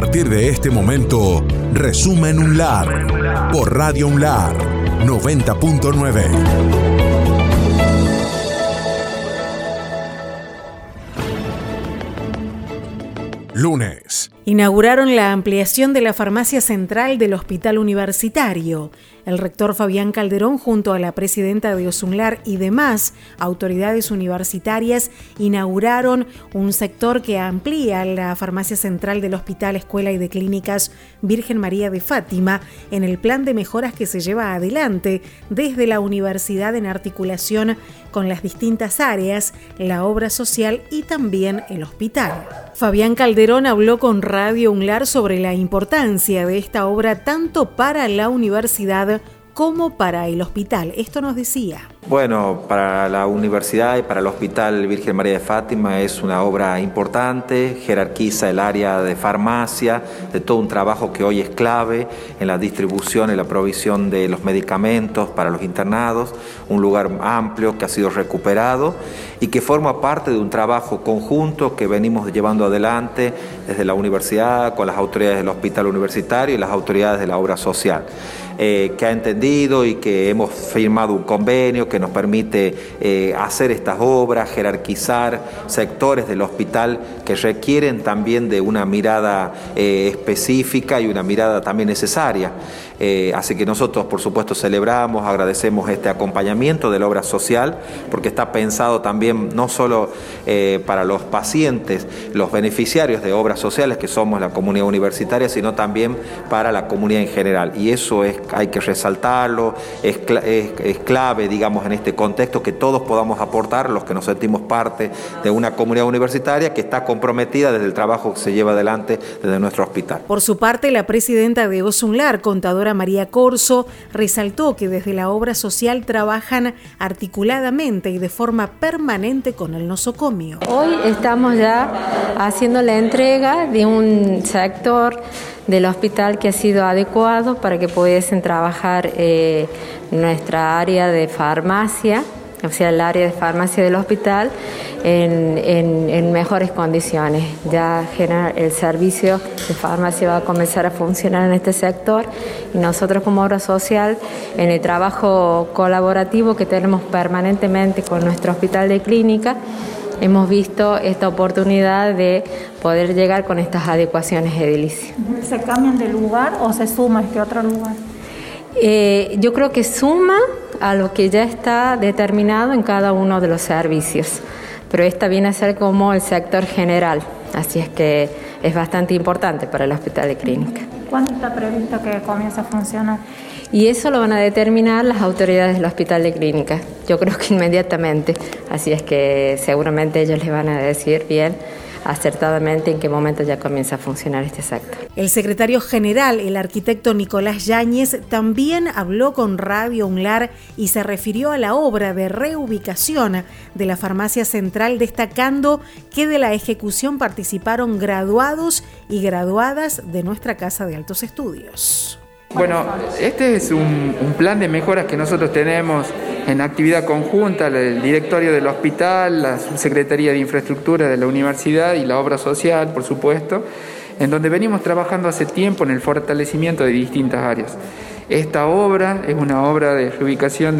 partir de este momento, Resumen UNLAR por Radio UNLAR 90.9. Lunes. Inauguraron la ampliación de la farmacia central del Hospital Universitario. El rector Fabián Calderón, junto a la presidenta de Osunlar y demás autoridades universitarias, inauguraron un sector que amplía la farmacia central del Hospital Escuela y de Clínicas Virgen María de Fátima en el plan de mejoras que se lleva adelante desde la universidad en articulación con las distintas áreas, la obra social y también el hospital. Fabián Calderón habló con Radio UNLAR sobre la importancia de esta obra tanto para la universidad como para el hospital. Esto nos decía. Bueno, para la universidad y para el Hospital Virgen María de Fátima es una obra importante, jerarquiza el área de farmacia, de todo un trabajo que hoy es clave en la distribución y la provisión de los medicamentos para los internados, un lugar amplio que ha sido recuperado y que forma parte de un trabajo conjunto que venimos llevando adelante desde la universidad con las autoridades del hospital universitario y las autoridades de la obra social. Eh, que ha entendido y que hemos firmado un convenio que nos permite eh, hacer estas obras, jerarquizar sectores del hospital que requieren también de una mirada eh, específica y una mirada también necesaria. Así que nosotros, por supuesto, celebramos, agradecemos este acompañamiento de la obra social, porque está pensado también no solo para los pacientes, los beneficiarios de obras sociales, que somos la comunidad universitaria, sino también para la comunidad en general. Y eso es hay que resaltarlo, es, clave, digamos, en este contexto que todos podamos aportar, los que nos sentimos parte de una comunidad universitaria que está comprometida desde el trabajo que se lleva adelante desde nuestro hospital. Por su parte, la presidenta de Osunlar, contadora María Corso, resaltó que desde la obra social trabajan articuladamente y de forma permanente con el nosocomio. Hoy estamos ya haciendo la entrega de un sector del hospital que ha sido adecuado para que pudiesen trabajar eh, nuestra área de farmacia, o sea, el área de farmacia del hospital, en, mejores condiciones. Ya el servicio de farmacia va a comenzar a funcionar en este sector y nosotros como obra social, en el trabajo colaborativo que tenemos permanentemente con nuestro hospital de clínica, hemos visto esta oportunidad de poder llegar con estas adecuaciones edilicias. ¿Se cambian de lugar o se suma este otro lugar? Eh, yo creo que suma a lo que ya está determinado en cada uno de los servicios, pero esta viene a ser como el sector general, así es que es bastante importante para el hospital de clínica. ¿Cuándo está previsto que comience a funcionar? Y eso lo van a determinar las autoridades del hospital de clínica. Yo creo que inmediatamente. Así es que seguramente ellos les van a decir bien acertadamente en qué momento ya comienza a funcionar este sector. El secretario general, el arquitecto Nicolás Yáñez, también habló con Radio UNLAR y se refirió a la obra de reubicación de la farmacia central, destacando que de la ejecución participaron graduados y graduadas de nuestra Casa de Altos Estudios. Bueno, este es un, plan de mejoras que nosotros tenemos en actividad conjunta, el directorio del hospital, la subsecretaría de infraestructura de la universidad y la obra social, por supuesto, en donde venimos trabajando hace tiempo en el fortalecimiento de distintas áreas. Esta obra es una obra de reubicación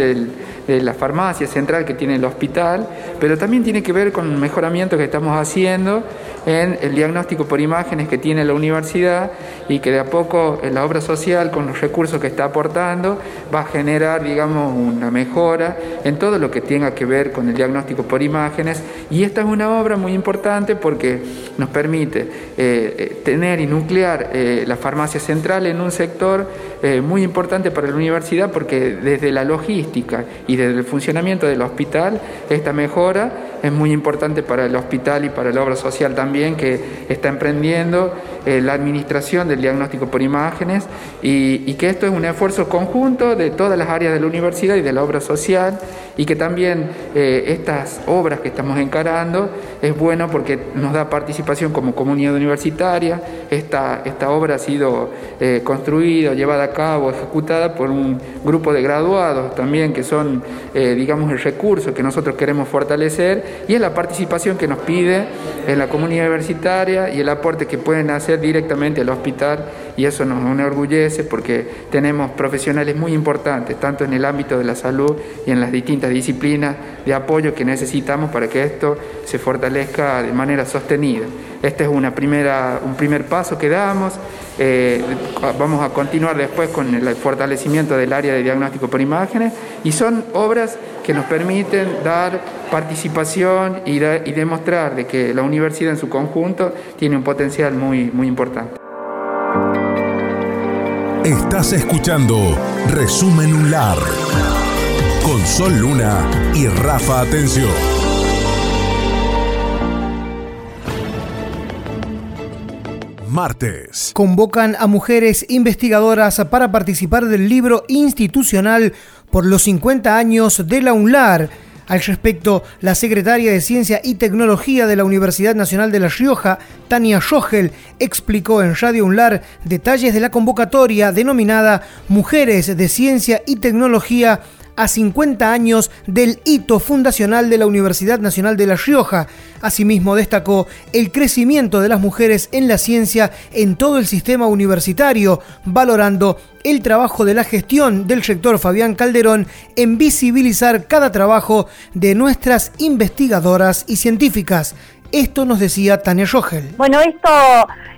de la farmacia central que tiene el hospital, pero también tiene que ver con el mejoramiento que estamos haciendo en el diagnóstico por imágenes que tiene la universidad y que de a poco en la obra social, con los recursos que está aportando, va a generar, digamos, una mejora en todo lo que tenga que ver con el diagnóstico por imágenes. Y esta es una obra muy importante porque nos permite eh, eh, tener y nuclear eh, la farmacia central en un sector muy importante para la universidad porque desde la logística y desde el funcionamiento del hospital, esta mejora es muy importante para el hospital y para la obra social también que está emprendiendo la administración del diagnóstico por imágenes y, y que esto es un esfuerzo conjunto de todas las áreas de la universidad y de la obra social y que también eh, estas obras que estamos encarando es bueno porque nos da participación como comunidad universitaria. Esta, esta obra ha sido eh, construida, llevada a cabo, ejecutada por un grupo de graduados también que son, eh, digamos, el recurso que nosotros queremos fortalecer y es la participación que nos pide en la comunidad universitaria y el aporte que pueden hacer directamente al hospital y eso nos enorgullece porque tenemos profesionales muy importantes, tanto en el ámbito de la salud y en las distintas disciplinas de apoyo que necesitamos para que esto se fortalezca de manera sostenida. Este es una primera, un primer paso que damos. Eh, vamos a continuar después con el fortalecimiento del área de diagnóstico por imágenes y son obras que nos permiten dar participación y, demostrar de que la universidad en su conjunto tiene un potencial muy, muy importante. Estás escuchando Resumen con Sol Luna y Rafa Atención. Martes. Convocan a mujeres investigadoras para participar del libro institucional por los 50 años de la UNLAR al respecto, la secretaria de Ciencia y Tecnología de la Universidad Nacional de La Rioja, Tania Schogel, explicó en Radio UNLAR detalles de la convocatoria denominada Mujeres de Ciencia y Tecnología a 50 años del hito fundacional de la Universidad Nacional de La Rioja. Asimismo, destacó el crecimiento de las mujeres en la ciencia en todo el sistema universitario, valorando el trabajo de la gestión del rector Fabián Calderón en visibilizar cada trabajo de nuestras investigadoras y científicas. Esto nos decía Tania Rogel. Bueno, esto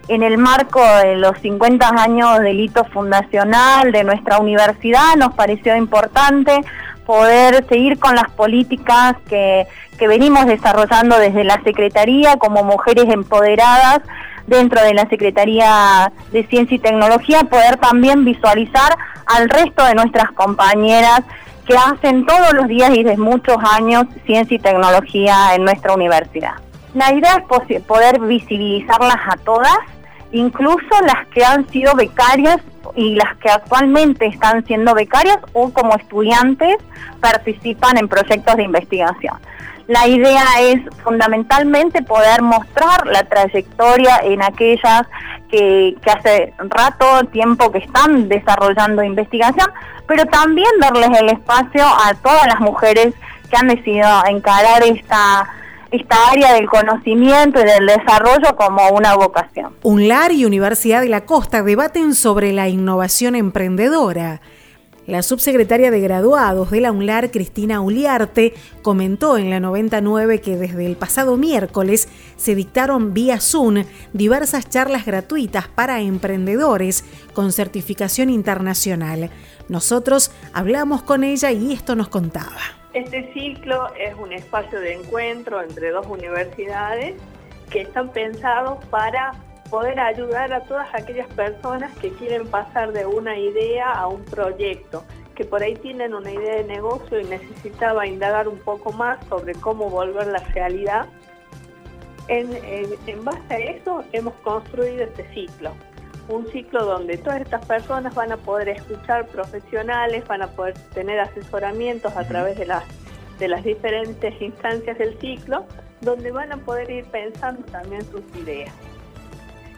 en el marco de los 50 años del hito fundacional de nuestra universidad nos pareció importante poder seguir con las políticas que, que venimos desarrollando desde la Secretaría como mujeres empoderadas dentro de la Secretaría de Ciencia y Tecnología, poder también visualizar al resto de nuestras compañeras que hacen todos los días y desde muchos años ciencia y tecnología en nuestra universidad. La idea es poder visibilizarlas a todas incluso las que han sido becarias y las que actualmente están siendo becarias o como estudiantes participan en proyectos de investigación. La idea es fundamentalmente poder mostrar la trayectoria en aquellas que, hace rato, tiempo que están desarrollando investigación, pero también darles el espacio a todas las mujeres que han decidido encarar esta esta área del conocimiento y del desarrollo como una vocación. UNLAR y Universidad de la Costa debaten sobre la innovación emprendedora. La subsecretaria de graduados de la UNLAR, Cristina Uliarte, comentó en la 99 que desde el pasado miércoles se dictaron vía Zoom diversas charlas gratuitas para emprendedores con certificación internacional. Nosotros hablamos con ella y esto nos contaba. Este ciclo es un espacio de encuentro entre dos universidades que están pensados para poder ayudar a todas aquellas personas que quieren pasar de una idea a un proyecto, que por ahí tienen una idea de negocio y necesitaba indagar un poco más sobre cómo volver la realidad. En, en base a eso hemos construido este ciclo un ciclo donde todas estas personas van a poder escuchar profesionales, van a poder tener asesoramientos a través de las, de las diferentes instancias del ciclo, donde van a poder ir pensando también sus ideas.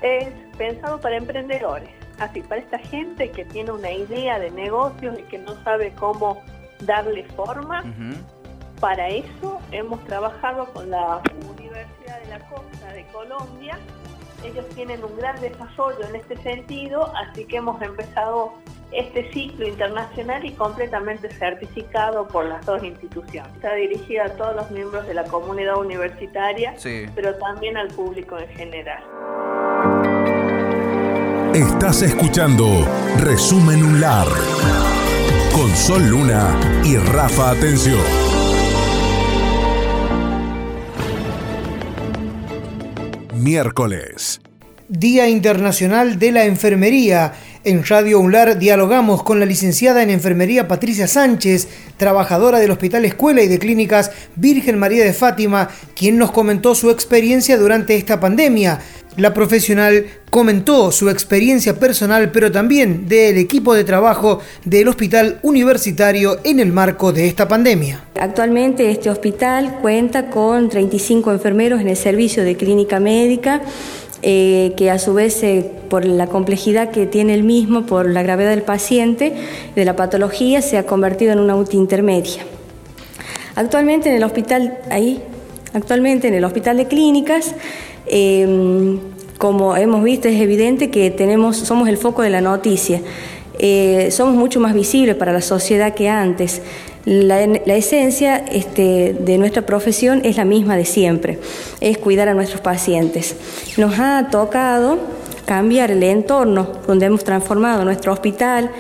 Es pensado para emprendedores, así para esta gente que tiene una idea de negocios y que no sabe cómo darle forma. Para eso hemos trabajado con la Universidad de la Costa de Colombia ellos tienen un gran desarrollo en este sentido, así que hemos empezado este ciclo internacional y completamente certificado por las dos instituciones. Está dirigida a todos los miembros de la comunidad universitaria, pero también al público en general. Estás escuchando Resumen UNLAR con Sol Luna y Rafa Atención. Miércoles. Día Internacional de la Enfermería. En Radio UNLAR dialogamos con la licenciada en Enfermería Patricia Sánchez, trabajadora del Hospital Escuela y de Clínicas Virgen María de Fátima, quien nos comentó su experiencia durante esta pandemia. La profesional comentó su experiencia personal, pero también del equipo de trabajo del hospital universitario en el marco de esta pandemia. Actualmente este hospital cuenta con 35 enfermeros en el servicio de clínica médica eh, que a su vez, eh, por la complejidad que tiene el mismo, por la gravedad del paciente, de la patología, se ha convertido en una UTI intermedia. Actualmente en el hospital, ahí, actualmente en el hospital de clínicas, em, como hemos visto, es evidente que tenemos, somos el foco de la noticia. Eh, somos mucho más visibles para la sociedad que antes. La, esencia este, de nuestra profesión es la misma de siempre, es cuidar a nuestros pacientes. Nos ha tocado cambiar el entorno donde hemos transformado nuestro hospital,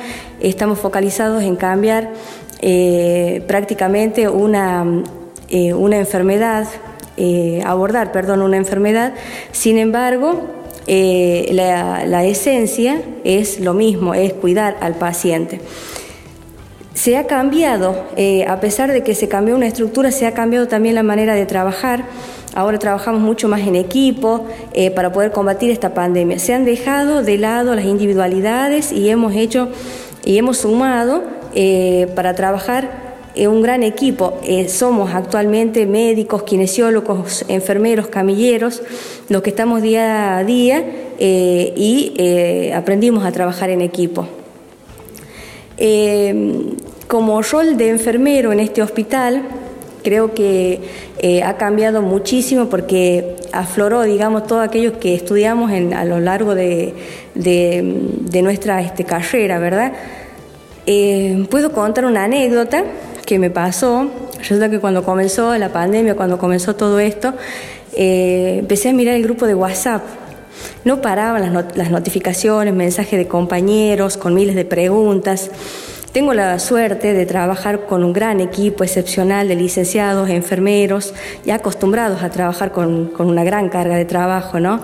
estamos focalizados en cambiar eh, prácticamente una, eh, una enfermedad, eh, abordar, perdón, una enfermedad, sin embargo, la, la esencia es lo mismo, es cuidar al paciente. Se ha cambiado, eh, a pesar de que se cambió una estructura, se ha cambiado también la manera de trabajar. Ahora trabajamos mucho más en equipo eh, para poder combatir esta pandemia. Se han dejado de lado las individualidades y hemos hecho y hemos sumado eh, para trabajar un gran equipo. somos actualmente médicos, kinesiólogos, enfermeros, camilleros, los que estamos día a día y aprendimos a trabajar en equipo. Como rol de enfermero en este hospital, creo que eh, ha cambiado muchísimo porque afloró, digamos, todo aquello que estudiamos a lo largo de, nuestra este, carrera, ¿verdad? Eh, puedo contar una anécdota que me pasó. Resulta que cuando comenzó la pandemia, cuando comenzó todo esto, eh, empecé a mirar el grupo de WhatsApp. No paraban las, las notificaciones, mensajes de compañeros con miles de preguntas. Tengo la suerte de trabajar con un gran equipo excepcional de licenciados, enfermeros, ya acostumbrados a trabajar con, una gran carga de trabajo, ¿no?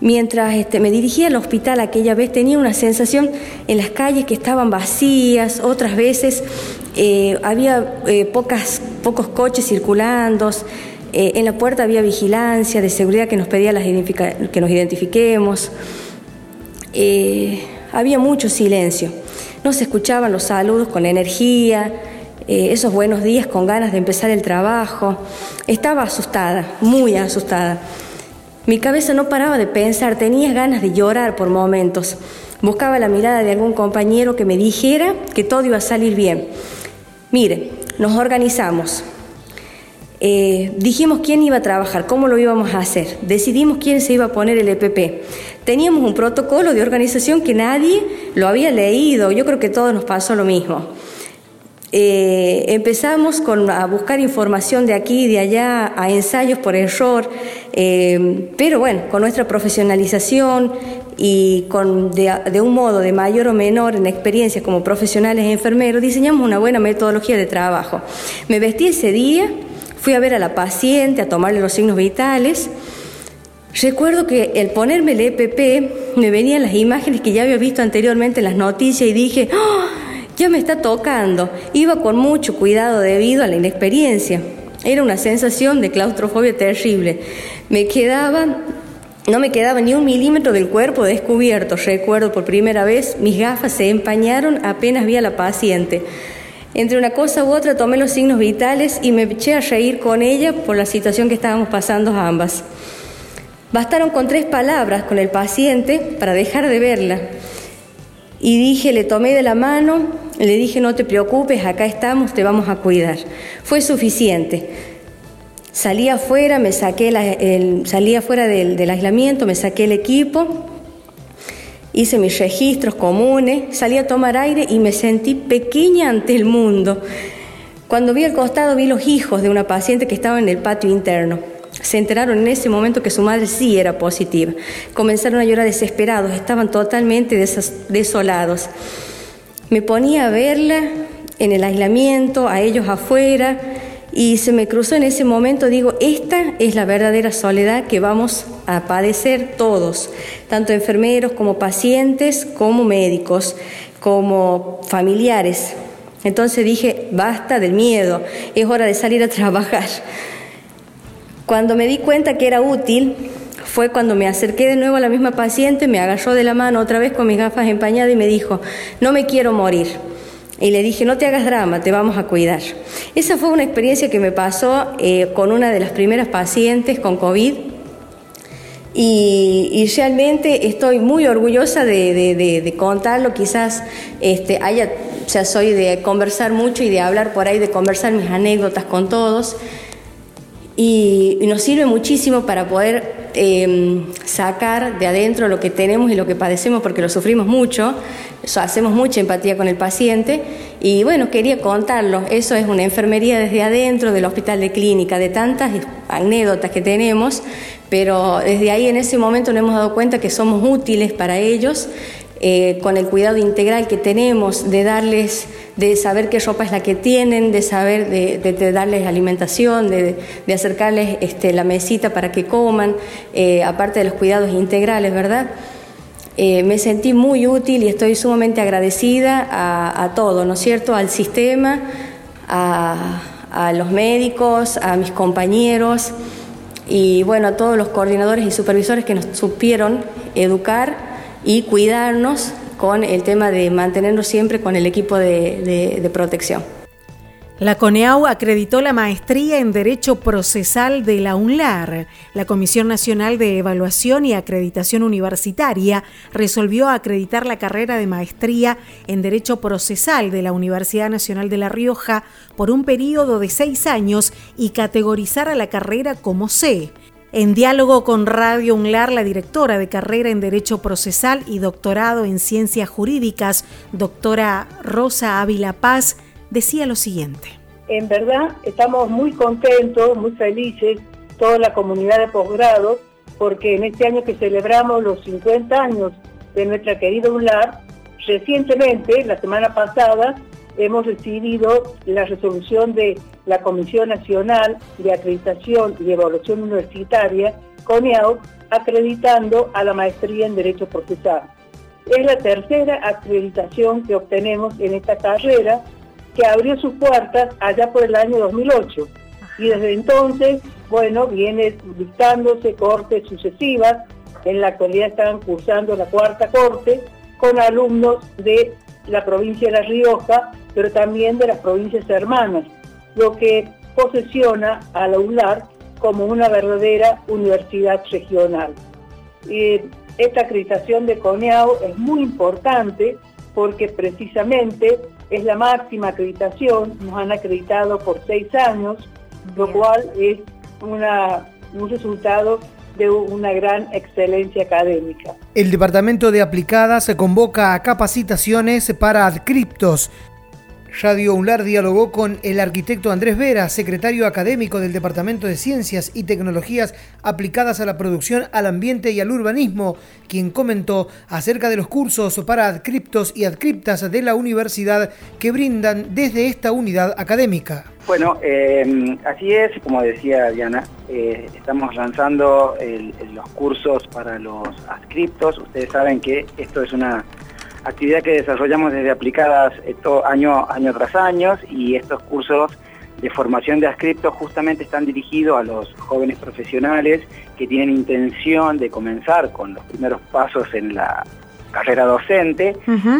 Mientras este, me dirigía al hospital aquella vez tenía una sensación en las calles que estaban vacías, otras veces eh, había eh, pocos coches circulando, eh, en la puerta había vigilancia de seguridad que nos pedía las que nos identifiquemos, había mucho silencio. No se escuchaban los saludos con energía, esos buenos días con ganas de empezar el trabajo. Estaba asustada, muy asustada. Mi cabeza no paraba de pensar, tenía ganas de llorar por momentos. Buscaba la mirada de algún compañero que me dijera que todo iba a salir bien. Mire, nos organizamos. Eh, dijimos quién iba a trabajar, cómo lo íbamos a hacer. Decidimos quién se iba a poner el EPP teníamos un protocolo de organización que nadie lo había leído, yo creo que todos nos pasó lo mismo. Eh, empezamos con, a buscar información de aquí y de allá, a ensayos por error, eh, pero bueno, con nuestra profesionalización y con, de, de, un modo de mayor o menor en experiencias como profesionales enfermeros, diseñamos una buena metodología de trabajo. Me vestí ese día, fui a ver a la paciente, a tomarle los signos vitales, Recuerdo que el ponerme el EPP me venían las imágenes que ya había visto anteriormente en las noticias y dije, ¡Oh! Ya me está tocando. Iba con mucho cuidado debido a la inexperiencia. Era una sensación de claustrofobia terrible. Me quedaba, no me quedaba ni un milímetro del cuerpo descubierto. Recuerdo por primera vez, mis gafas se empañaron apenas vi a la paciente. Entre una cosa u otra tomé los signos vitales y me eché a reír con ella por la situación que estábamos pasando ambas. Bastaron con tres palabras con el paciente para dejar de verla. Y dije, le tomé de la mano, le dije, no te preocupes, acá estamos, te vamos a cuidar. Fue suficiente. Salí afuera, me saqué el, salí afuera del, del aislamiento, me saqué el equipo, hice mis registros comunes, salí a tomar aire y me sentí pequeña ante el mundo. Cuando vi al costado vi los hijos de una paciente que estaba en el patio interno. Se enteraron en ese momento que su madre sí era positiva. Comenzaron a llorar desesperados, estaban totalmente desolados. Me ponía a verla en el aislamiento, a ellos afuera, Y se me cruzó en ese momento, digo, esta es la verdadera soledad que vamos a padecer todos, tanto enfermeros como pacientes, como médicos, como familiares. Entonces dije, basta del miedo, es hora de salir a trabajar. Cuando me di cuenta que era útil, fue cuando me acerqué de nuevo a la misma paciente, me agarró de la mano otra vez con mis gafas empañadas y me dijo, no me quiero morir. Y le dije, no te hagas drama, te vamos a cuidar. Esa fue una experiencia que me pasó eh, con una de las primeras pacientes con COVID. Y, realmente estoy muy orgullosa de, contarlo. Quizás este, haya, ya soy de conversar mucho y de hablar por ahí, de conversar mis anécdotas con todos. Y nos sirve muchísimo para poder Em, sacar de adentro lo que tenemos y lo que padecemos porque lo sufrimos mucho, hacemos mucha empatía con el paciente. Y bueno, quería contarlo, eso es una enfermería desde adentro del hospital de clínica, de tantas anécdotas que tenemos, pero desde ahí en ese momento nos hemos dado cuenta que somos útiles para ellos eh, con el cuidado integral que tenemos de darles, de saber qué ropa es la que tienen, de saber, de, darles alimentación, de, acercarles este, la mesita para que coman, eh, aparte de los cuidados integrales, ¿verdad? Eh, me sentí muy útil y estoy sumamente agradecida a, a todo, ¿no es cierto? Al sistema, a, a los médicos, a mis compañeros y bueno, a todos los coordinadores y supervisores que nos supieron educar y cuidarnos con el tema de mantenernos siempre con el equipo de, protección. La CONEAU acreditó la maestría en Derecho Procesal de la UNLAR. La Comisión Nacional de Evaluación y Acreditación Universitaria resolvió acreditar la carrera de maestría en Derecho Procesal de la Universidad Nacional de La Rioja por un periodo de seis años y categorizar a la carrera como C. En diálogo con Radio UNLAR, la directora de carrera en Derecho Procesal y doctorado en Ciencias Jurídicas, doctora Rosa Ávila Paz, decía lo siguiente. En verdad, estamos muy contentos, muy felices, toda la comunidad de posgrado, porque en este año que celebramos los 50 años de nuestra querida UNLAR, recientemente, la semana pasada, hemos recibido la resolución de la Comisión Nacional de Acreditación y Evaluación Universitaria, CONEAU, acreditando a la maestría en Derecho Procesal. Es la tercera acreditación que obtenemos en esta carrera, que abrió sus puertas allá por el año 2008. Y desde entonces, bueno, viene dictándose cortes sucesivas. En la actualidad están cursando la cuarta corte con alumnos de la provincia de La Rioja, pero también de las provincias hermanas, lo que posesiona a la UNLAR como una verdadera universidad regional. esta acreditación de CONEAU es muy importante porque precisamente es la máxima acreditación, nos han acreditado por seis años, lo cual es un resultado de una gran excelencia académica. El Departamento de Aplicadas se convoca a capacitaciones para adscriptos Radio UNLAR dialogó con el arquitecto Andrés Vera, secretario académico del Departamento de Ciencias y Tecnologías aplicadas a la producción, al ambiente y al urbanismo, quien comentó acerca de los cursos para adscriptos y adscriptas de la universidad que brindan desde esta unidad académica. Bueno, eh, así es, como decía Diana, eh, estamos lanzando los cursos para los adscriptos. Ustedes saben que esto es una actividad que desarrollamos desde aplicadas esto, año, año tras año y estos cursos de formación de adscriptos justamente están dirigidos a los jóvenes profesionales que tienen intención de comenzar con los primeros pasos en la carrera docente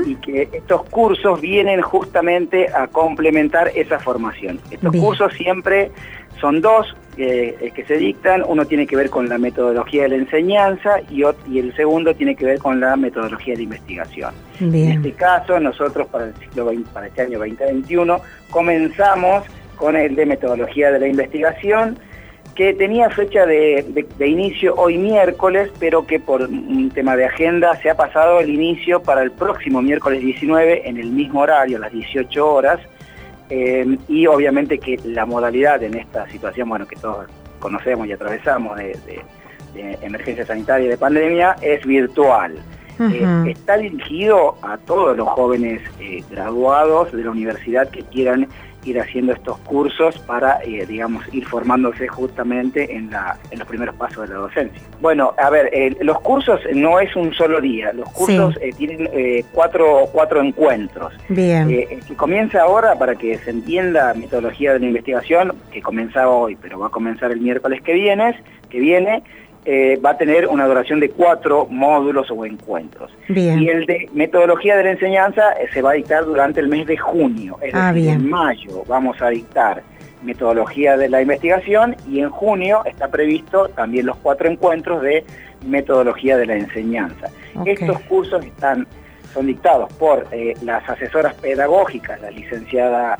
y que estos cursos vienen justamente a complementar esa formación. Estos cursos siempre son dos eh, que se dictan, uno tiene que ver con la metodología de la enseñanza y, y el segundo tiene que ver con la metodología de investigación. En este caso, nosotros para el ciclo para este año 2021 comenzamos con el de metodología de la investigación, que tenía fecha de, de, inicio hoy miércoles, pero que por un tema de agenda se ha pasado el inicio para el próximo miércoles 19 en el mismo horario, a las 18 horas, eh, y obviamente que la modalidad en esta situación, bueno, que todos conocemos y atravesamos de, emergencia sanitaria y de pandemia, es virtual. Eh, está dirigido a todos los jóvenes eh, graduados de la universidad que quieran ir haciendo estos cursos para, eh, digamos, ir formándose justamente en, la, en los primeros pasos de la docencia. Bueno, a ver, eh, los cursos no es un solo día, los cursos eh, tienen cuatro, cuatro encuentros. Bien. que comienza ahora, para que se entienda metodología de la investigación, que comienza hoy, pero va a comenzar el miércoles que viene, que viene eh, va a tener una duración de cuatro módulos o encuentros. Y el de metodología de la enseñanza eh, se va a dictar durante el mes de junio. Es ah, decir, en mayo vamos a dictar metodología de la investigación y en junio está previsto también los cuatro encuentros de metodología de la enseñanza. Estos cursos están, son dictados por eh, las asesoras pedagógicas, la licenciada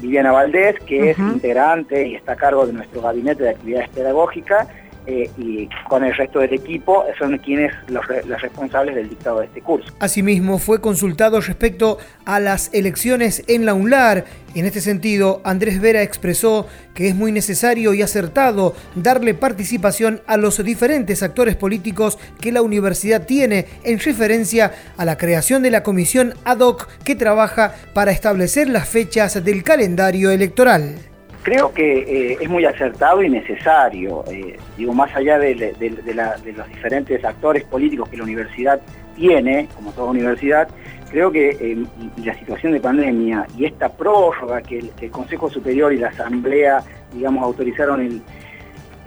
Viviana Valdés, que es integrante y está a cargo de nuestro gabinete de actividades pedagógicas, eh, y con el resto del equipo son quienes los, responsables del dictado de este curso. Asimismo, fue consultado respecto a las elecciones en la UNLAR. En este sentido, Andrés Vera expresó que es muy necesario y acertado darle participación a los diferentes actores políticos que la universidad tiene en referencia a la creación de la comisión ad hoc que trabaja para establecer las fechas del calendario electoral creo que eh, es muy acertado y necesario, eh, digo, más allá de, los diferentes actores políticos que la universidad tiene, como toda universidad, creo que eh, la situación de pandemia y esta prórroga que el, Consejo Superior y la Asamblea, digamos, autorizaron el,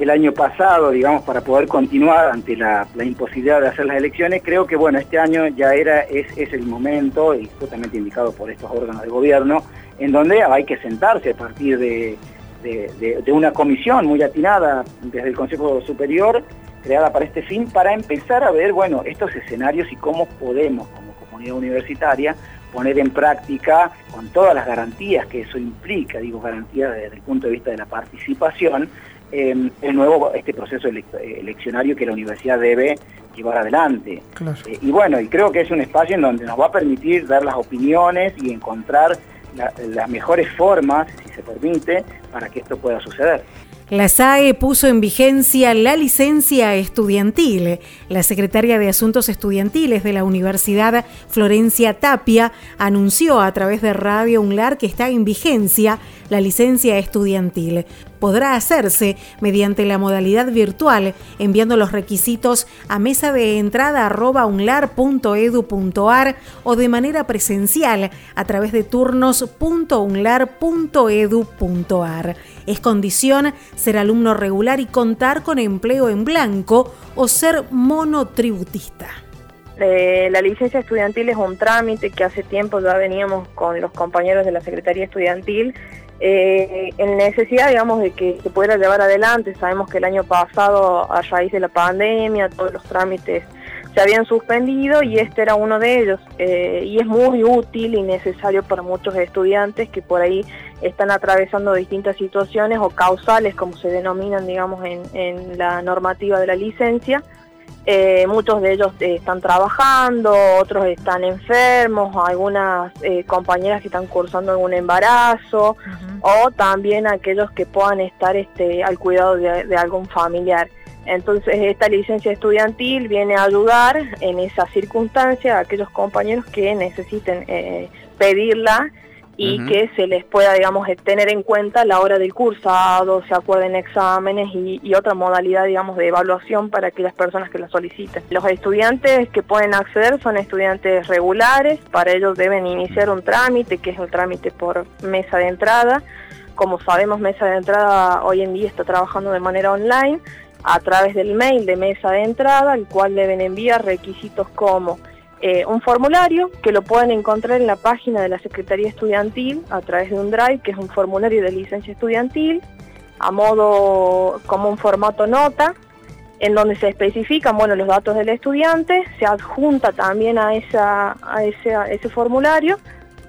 año pasado, digamos, para poder continuar ante la, imposibilidad de hacer las elecciones, creo que, bueno, este año ya era, es, es el momento, y justamente indicado por estos órganos de gobierno, en donde hay que sentarse a partir de, una comisión muy atinada desde el Consejo Superior, creada para este fin, para empezar a ver, bueno, estos escenarios y cómo podemos, como comunidad universitaria, poner en práctica, con todas las garantías que eso implica, digo garantías desde el punto de vista de la participación, eh, el nuevo, este proceso eleccionario que la universidad debe llevar adelante. Eh, y bueno, y creo que es un espacio en donde nos va a permitir dar las opiniones y encontrar las mejores formas, si se permite, para que esto pueda suceder. La SAE puso en vigencia la licencia estudiantil. La secretaria de Asuntos Estudiantiles de la Universidad, Florencia Tapia, anunció a través de Radio UNLAR que está en vigencia la licencia estudiantil podrá hacerse mediante la modalidad virtual, enviando los requisitos a mesa de entrada unlar.edu.ar o de manera presencial a través de turnos.unlar.edu.ar. Es condición ser alumno regular y contar con empleo en blanco o ser monotributista. Eh, la licencia estudiantil es un trámite que hace tiempo ya veníamos con los compañeros de la Secretaría Estudiantil eh, en necesidad, digamos, de que se pudiera llevar adelante. Sabemos que el año pasado, a raíz de la pandemia, todos los trámites se habían suspendido y este era uno de ellos. Eh, y es muy útil y necesario para muchos estudiantes que por ahí están atravesando distintas situaciones o causales, como se denominan, digamos, en la normativa de la licencia. Eh, muchos de ellos eh, están trabajando, otros están enfermos, algunas eh, compañeras que están cursando algún embarazo o también aquellos que puedan estar este, al cuidado de, algún familiar. Entonces esta licencia estudiantil viene a ayudar en esa circunstancia a aquellos compañeros que necesiten pedirla y que se les pueda, digamos, eh, tener en cuenta a la hora del cursado, se acuerden exámenes y, otra modalidad, digamos, de evaluación para aquellas personas que la soliciten. Los estudiantes que pueden acceder son estudiantes regulares, para ellos deben iniciar un trámite, que es un trámite por mesa de entrada. Como sabemos, mesa de entrada hoy en día está trabajando de manera online a través del mail de mesa de entrada, al cual deben enviar requisitos como eh, un formulario que lo pueden encontrar en la página de la Secretaría Estudiantil a través de un drive, que es un formulario de licencia estudiantil, a modo como un formato nota, en donde se especifican bueno, los datos del estudiante, se adjunta también a, esa, a, ese, ese formulario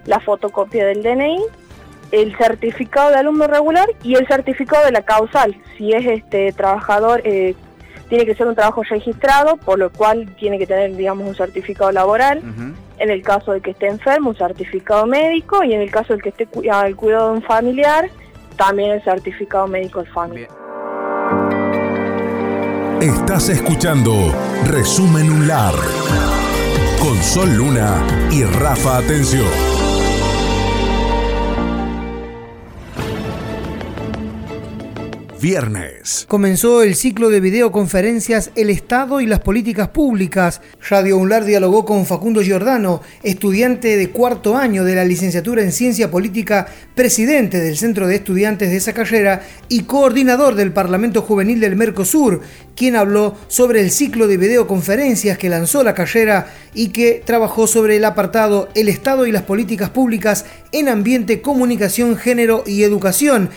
la fotocopia del DNI, el certificado de alumno regular y el certificado de la causal, si es este trabajador eh, tiene que ser un trabajo registrado, por lo cual tiene que tener, digamos, un certificado laboral. En el caso de que esté enfermo, un certificado médico. Y en el caso de que esté al cuidado de un familiar, también el certificado médico del familiar. Estás escuchando Resumen UNLAR con Sol Luna y Rafa Atención. Viernes. Comenzó el ciclo de videoconferencias El Estado y las Políticas Públicas. Radio UNLAR dialogó con Facundo Giordano, estudiante de cuarto año de la licenciatura en Ciencia Política, presidente del Centro de Estudiantes de esa carrera y coordinador del Parlamento Juvenil del Mercosur, quien habló sobre el ciclo de videoconferencias que lanzó la carrera y que trabajó sobre el apartado El Estado y las Políticas Públicas en Ambiente, Comunicación, Género y Educación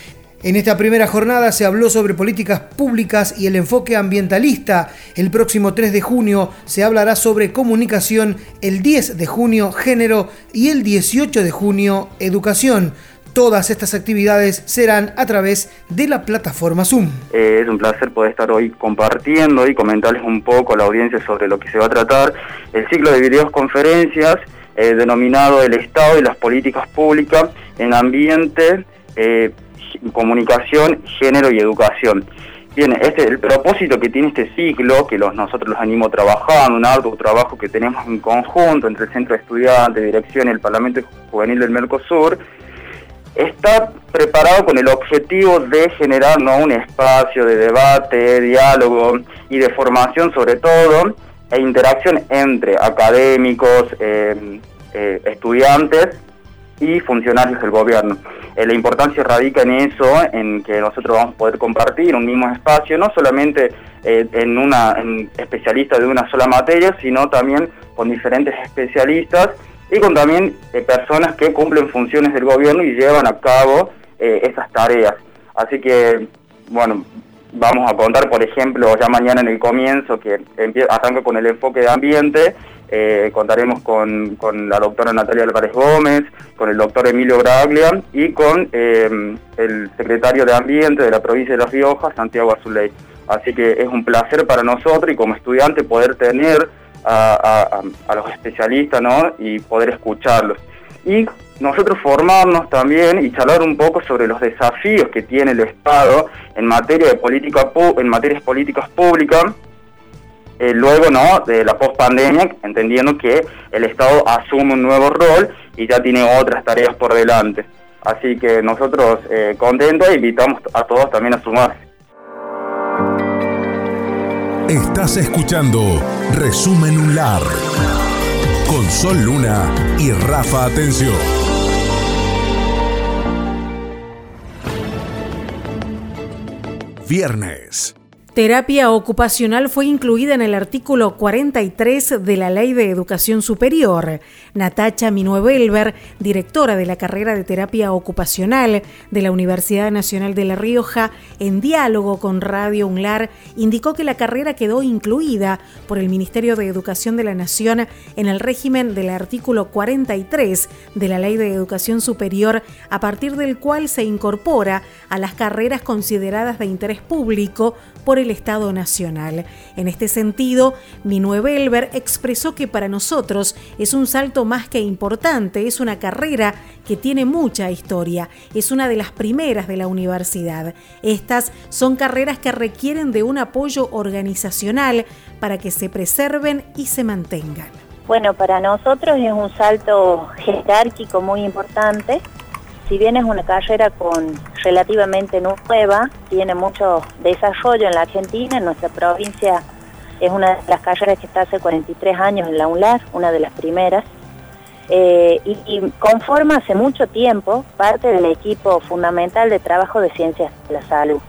en esta primera jornada se habló sobre políticas públicas y el enfoque ambientalista. El próximo 3 de junio se hablará sobre comunicación, el 10 de junio género y el 18 de junio educación. Todas estas actividades serán a través de la plataforma Zoom. Eh, es un placer poder estar hoy compartiendo y comentarles un poco a la audiencia sobre lo que se va a tratar. El ciclo de videoconferencias eh, denominado El Estado y las Políticas Públicas en Ambiente, eh, comunicación, género y educación. Bien, este el propósito que tiene este ciclo, que los, nosotros los animo trabajando, un arduo trabajo que tenemos en conjunto entre el Centro de Estudiantes, Dirección y el Parlamento Juvenil del Mercosur, está preparado con el objetivo de generar ¿no? un espacio de debate, diálogo y de formación sobre todo, e interacción entre académicos, eh, eh, estudiantes y funcionarios del gobierno. Eh, la importancia radica en eso, en que nosotros vamos a poder compartir un mismo espacio, no solamente eh, en una en especialistas de una sola materia, sino también con diferentes especialistas y con también eh, personas que cumplen funciones del gobierno y llevan a cabo esas tareas. Así que, bueno, vamos a contar, por ejemplo, ya mañana en el comienzo, que arranca con el enfoque de ambiente, eh, contaremos con, la doctora Natalia Álvarez Gómez, con el doctor Emilio Braglia y con eh, el secretario de Ambiente de la provincia de La Rioja, Santiago Azuley. Así que es un placer para nosotros y como estudiante poder tener a, los especialistas y poder escucharlos. Y nosotros formarnos también y charlar un poco sobre los desafíos que tiene el Estado en materia de política en materias políticas públicas eh, luego no de la post-pandemia, entendiendo que el Estado asume un nuevo rol y ya tiene otras tareas por delante. Así que nosotros eh, contentos invitamos a todos también a sumarse. Estás escuchando Resumen UNLAR con Sol Luna y Rafa Atención. Viernes. Terapia ocupacional fue incluida en el artículo 43 de la Ley de Educación Superior. Natacha Minuevelber, directora de la carrera de terapia ocupacional de la Universidad Nacional de La Rioja, en diálogo con Radio UNLAR, indicó que la carrera quedó incluida por el Ministerio de Educación de la Nación en el régimen del artículo 43 de la Ley de Educación Superior, a partir del cual se incorpora a las carreras consideradas de interés público por el Estado Nacional. En este sentido, Minue Belver expresó que para nosotros es un salto más que importante, es una carrera que tiene mucha historia, es una de las primeras de la universidad. Estas son carreras que requieren de un apoyo organizacional para que se preserven y se mantengan. Bueno, para nosotros es un salto jerárquico muy importante si bien es una carrera con relativamente nueva, tiene mucho desarrollo en la Argentina, en nuestra provincia es una de las carreras que está hace 43 años en la UNLAR, una de las primeras, eh, y, conforma hace mucho tiempo parte del equipo fundamental de trabajo de ciencias de la salud.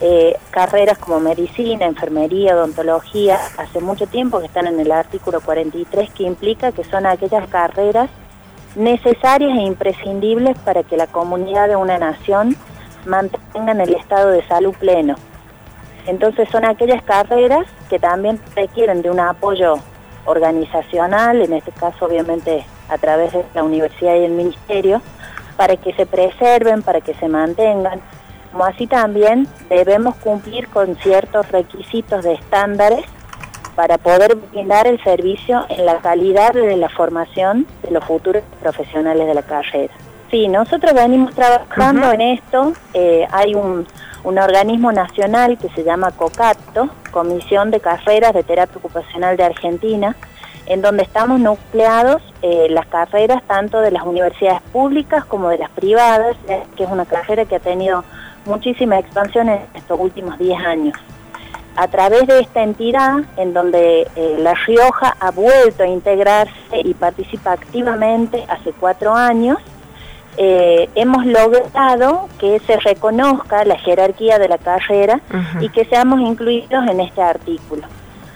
Eh, carreras como medicina, enfermería, odontología, hace mucho tiempo que están en el artículo 43 que implica que son aquellas carreras necesarias e imprescindibles para que la comunidad de una nación mantenga el estado de salud pleno. Entonces son aquellas carreras que también requieren de un apoyo organizacional, en este caso obviamente a través de la universidad y el ministerio, para que se preserven, para que se mantengan, como así también debemos cumplir con ciertos requisitos de estándares para poder brindar el servicio en la calidad de la formación de los futuros profesionales de la carrera. Sí, nosotros venimos trabajando en esto, eh, hay un, organismo nacional que se llama COCATO, Comisión de Carreras de Terapia Ocupacional de Argentina, en donde estamos nucleados eh, las carreras tanto de las universidades públicas como de las privadas, que es una carrera que ha tenido muchísima expansión en estos últimos 10 años. A través de esta entidad, en donde eh, La Rioja ha vuelto a integrarse y participa activamente hace cuatro años, eh, hemos logrado que se reconozca la jerarquía de la carrera y que seamos incluidos en este artículo.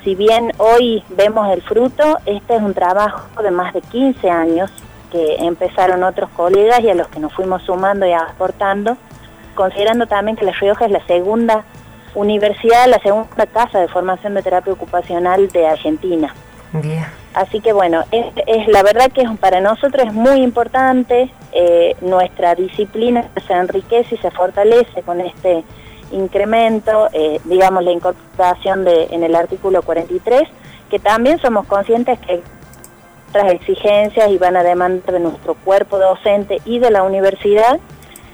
Si bien hoy vemos el fruto, este es un trabajo de más de 15 años que empezaron otros colegas y a los que nos fuimos sumando y aportando, considerando también que La Rioja es la segunda universidad, la segunda casa de formación de terapia ocupacional de Argentina. Así que bueno, es, la verdad que para nosotros es muy importante, eh, nuestra disciplina se enriquece y se fortalece con este incremento, eh, digamos la incorporación de, en el artículo 43, que también somos conscientes que las exigencias y van a demandar de nuestro cuerpo docente y de la universidad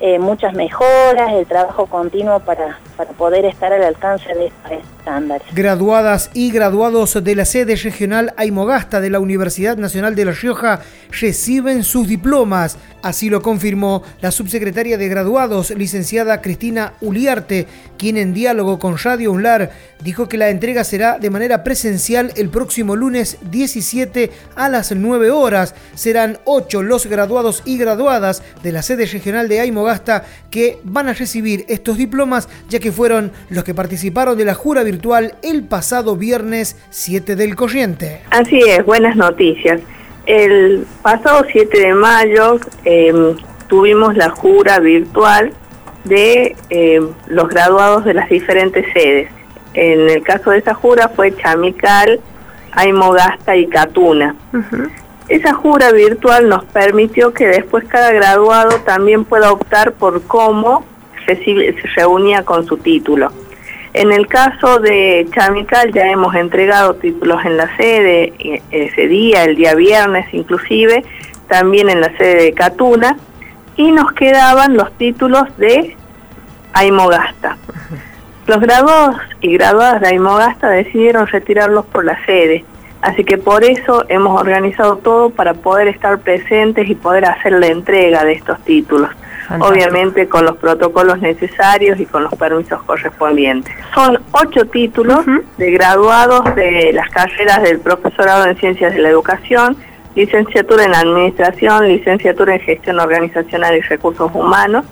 eh, muchas mejoras, el trabajo continuo para, para poder estar al alcance de estos Graduadas y graduados de la sede regional Aymogasta de la Universidad Nacional de La Rioja reciben sus diplomas. Así lo confirmó la subsecretaria de graduados, licenciada Cristina Uliarte, quien en diálogo con Radio UNLAR dijo que la entrega será de manera presencial el próximo lunes 17 a las 9 horas. Serán 8 los graduados y graduadas de la sede regional de Aymogasta que van a recibir estos diplomas, ya que fueron los que participaron de la jura virtual el pasado viernes 7 del corriente. Así es, buenas noticias. El pasado 7 de mayo em, tuvimos la jura virtual de em, los graduados de las diferentes sedes. En el caso de esa jura fue Chamical, Aymogasta y Catuna. Esa jura virtual nos permitió que después cada graduado también pueda optar por cómo se reunía con su título. En el caso de Chamical ya hemos entregado títulos en la sede ese día, el día viernes inclusive, también en la sede de Catuna, y nos quedaban los títulos de Aymogasta. Los graduados y graduadas de Aymogasta decidieron retirarlos por la sede, así que por eso hemos organizado todo para poder estar presentes y poder hacer la entrega de estos títulos obviamente con los protocolos necesarios y con los permisos correspondientes. Son ocho títulos de graduados de las carreras del profesorado en Ciencias de la Educación, licenciatura en Administración, licenciatura en Gestión Organizacional y Recursos Humanos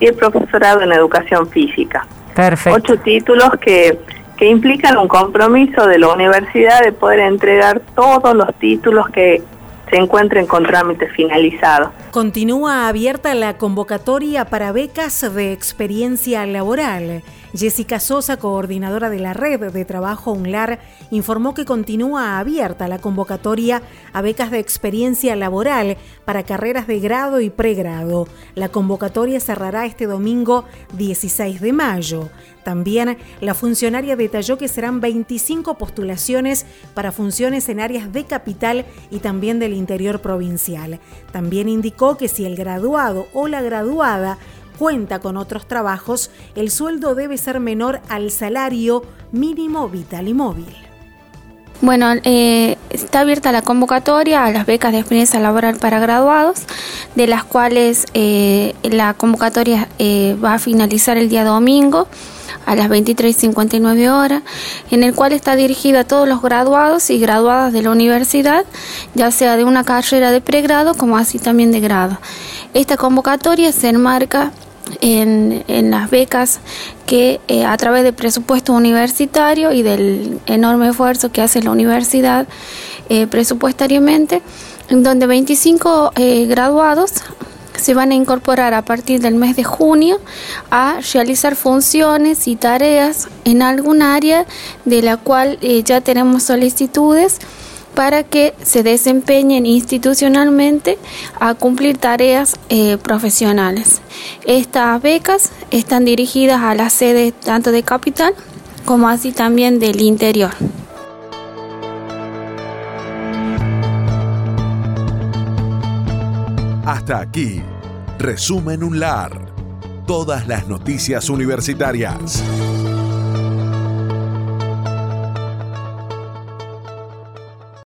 y el profesorado en Educación Física. Perfecto. Ocho títulos que que implican un compromiso de la universidad de poder entregar todos los títulos que se encuentren con trámite finalizado. Continúa abierta la convocatoria para becas de experiencia laboral. Jessica Sosa, coordinadora de la Red de Trabajo UNLAR, informó que continúa abierta la convocatoria a becas de experiencia laboral para carreras de grado y pregrado. La convocatoria cerrará este domingo 16 de mayo. También la funcionaria detalló que serán 25 postulaciones para funciones en áreas de capital y también del interior provincial. También indicó que si el graduado o la graduada cuenta con otros trabajos, el sueldo debe ser menor al salario mínimo vital y móvil. Bueno, eh, está abierta la convocatoria a las becas de experiencia laboral para graduados, de las cuales eh, la convocatoria eh, va a finalizar el día domingo a las 23.59 horas, en el cual está dirigida a todos los graduados y graduadas de la universidad, ya sea de una carrera de pregrado como así también de grado. Esta convocatoria se enmarca en, las becas que eh, a través del presupuesto universitario y del enorme esfuerzo que hace la universidad eh, presupuestariamente, en donde 25 eh, graduados se van a incorporar a partir del mes de junio a realizar funciones y tareas en algún área de la cual ya tenemos solicitudes para que se desempeñen institucionalmente a cumplir tareas eh, profesionales. Estas becas están dirigidas a la sede tanto de capital como así también del interior. Hasta aquí, resumen un lar. Todas las noticias universitarias.